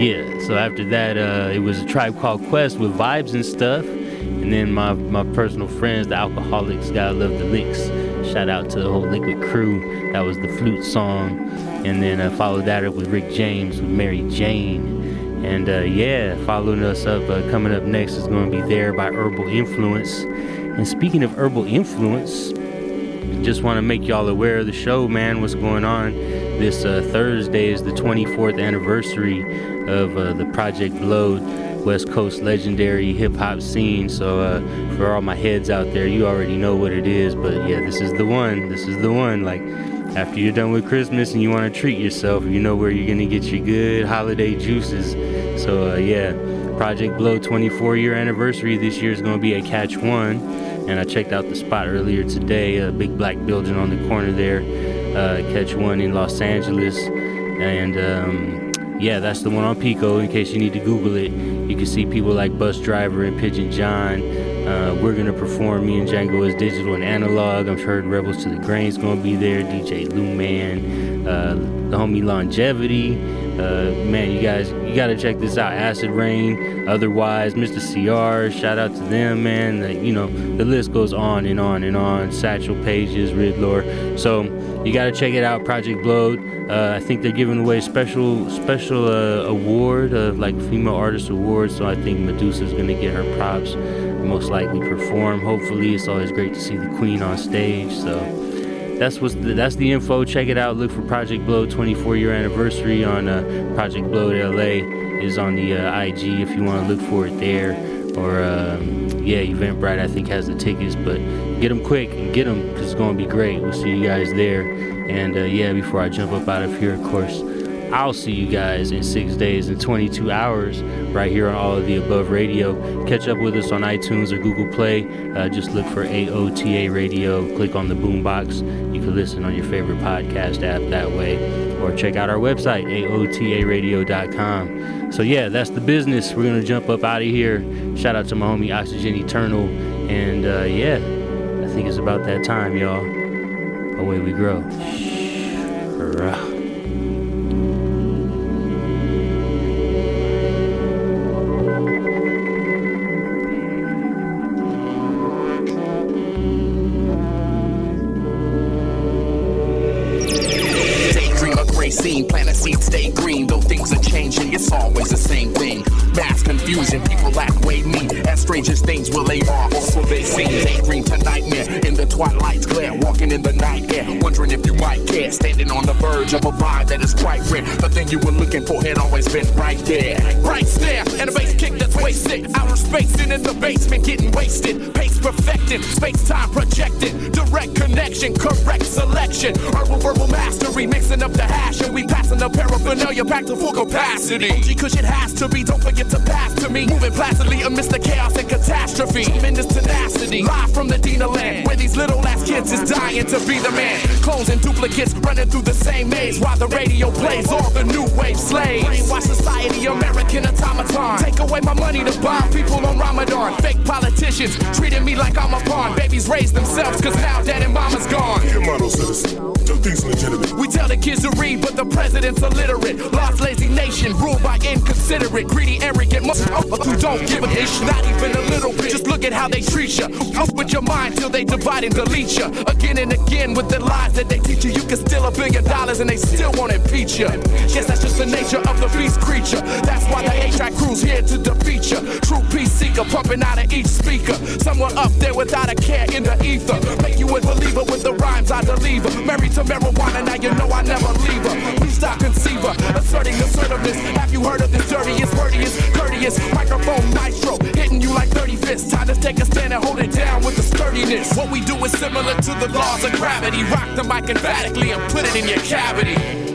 Yeah, so after that, uh, it was a tribe called Quest with vibes and stuff. And then my, my personal friends, the Alkaholiks, gotta love the licks. Shout out to the whole Likwit crew. That was the flute song. And then uh, followed that up with Rick James with Mary Jane. And uh, yeah, following us up, uh, coming up next is going to be There by Herbal Influence. And speaking of Herbal Influence, just want to make y'all aware of the show, man. What's going on? This uh, Thursday is the 24th anniversary of uh, the Project Blowed West Coast legendary hip hop scene. So, uh, for all my heads out there, you already know what it is. But yeah, this is the one. This is the one. Like, after you're done with Christmas and you want to treat yourself, you know where you're going to get your good holiday juices. So, uh, yeah, Project Blowed 24 year anniversary this year is going to be a Catch One. And I checked out the spot earlier today, a big black building on the corner there, uh, Catch One in Los Angeles. And um, yeah, that's the one on Pico. In case you need to Google it, you can see people like Busdriver and Pigeon John. Uh, we're gonna perform. Me and Django as digital and analog. I'm sure Rebels to the Grain's gonna be there. DJ Lou Man, uh, the homie Longevity. Uh, man, you guys, you gotta check this out. Acid Rain. Otherwise, Mr. CR. Shout out to them, man. You know, the list goes on and on and on. Satchel Pages, Riddler. So you gotta check it out. Project Blowed. Uh, I think they're giving away special special uh, award, uh, like female artist award. So I think Medusa's gonna get her props. Most likely perform. Hopefully, it's always great to see the Queen on stage. So that's what's the, that's the info. Check it out. Look for Project Blowed 24 year anniversary on uh, Project Blowed LA is on the uh, IG if you want to look for it there. Or um, yeah, Eventbrite I think has the tickets, but get them quick and get them because it's gonna be great. We'll see you guys there. And uh, yeah, before I jump up out of here, of course. I'll see you guys in six days and 22 hours right here on All of the Above Radio. Catch up with us on iTunes or Google Play. Uh, just look for AOTA Radio. Click on the boombox. You can listen on your favorite podcast app that way. Or check out our website, AOTARadio.com. So, yeah, that's the business. We're going to jump up out of here. Shout out to my homie Oxygen Eternal. And uh, yeah, I think it's about that time, y'all. Away we grow. Paraphernalia back to full capacity. OG cause it has to be, don't forget to pass to me. Moving placidly amidst the chaos and catastrophe. Tremendous tenacity, live from the Dina land, where these little ass kids is dying to be the man. Clones and duplicates running through the same maze while the radio plays all the new wave slaves. Brainwash society, American automaton. Take away my money to bomb people on Ramadan. Fake politicians treating me like I'm a pawn. Babies raise themselves cause now dad and mama's gone. Here, model citizen. Do things legitimate. We tell the kids to read, but the president's illiterate. Lost lazy nation, ruled by inconsiderate, greedy, arrogant motherfuckers oh, who don't give a ish, not even a little bit. Just look at how they treat you. Up with your mind till they divide and delete you. Again and again with the lies that they teach you. You can steal a billion dollars and they still won't impeach you. Yes, that's just the nature of the beast creature. That's why the A-track crew's here to defeat you. True peace seeker, pumping out of each speaker. Someone up there without a care in the ether. Make you a believer with the rhymes I deliver. Married to marijuana, now you know I never leave her. Stop conceiver, asserting assertiveness. Have you heard of the dirtiest, wordiest, courteous microphone nitro? Hitting you like 30 fists. Time to take a stand and hold it down with the sturdiness. What we do is similar to the laws of gravity. Rock the mic emphatically and put it in your cavity.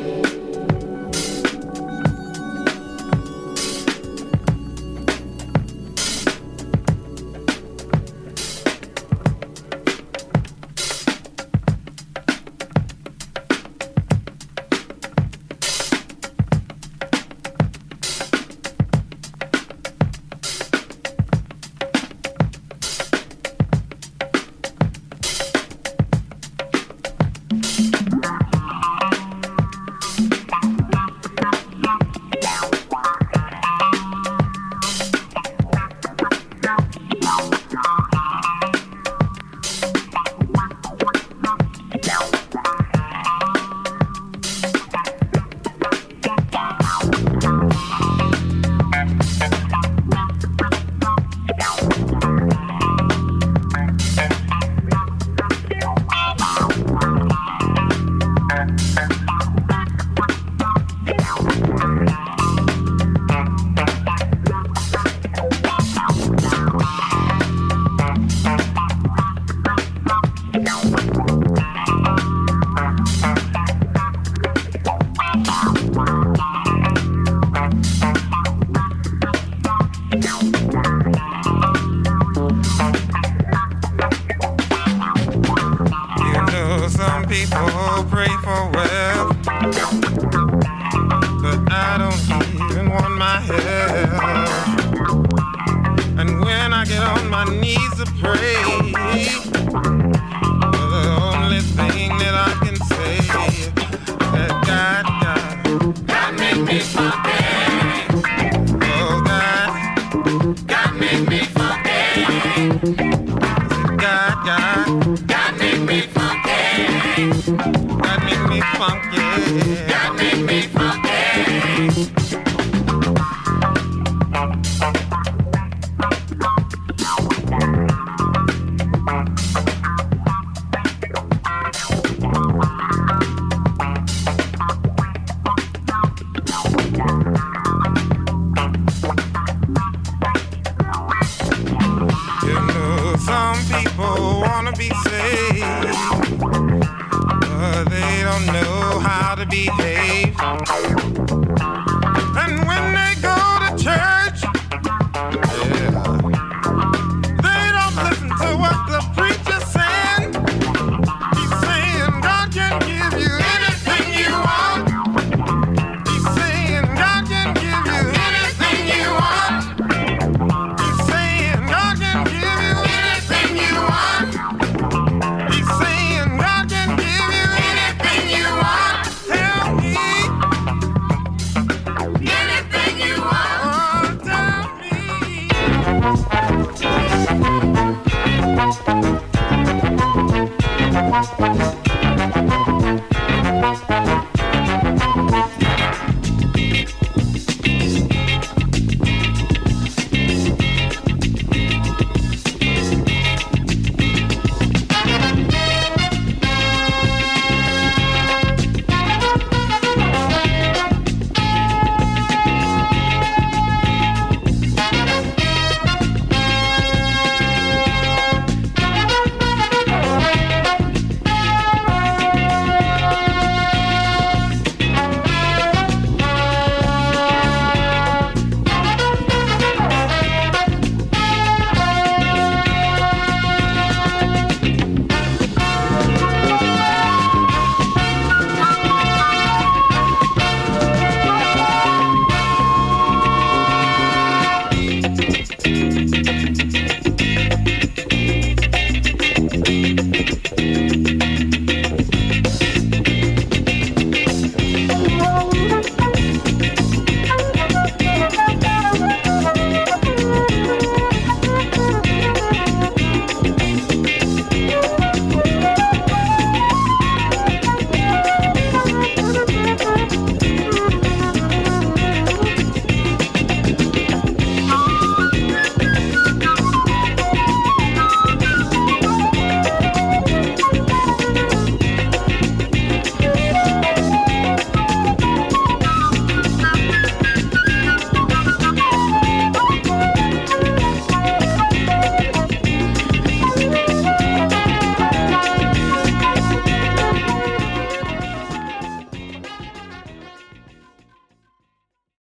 Pray for wealth,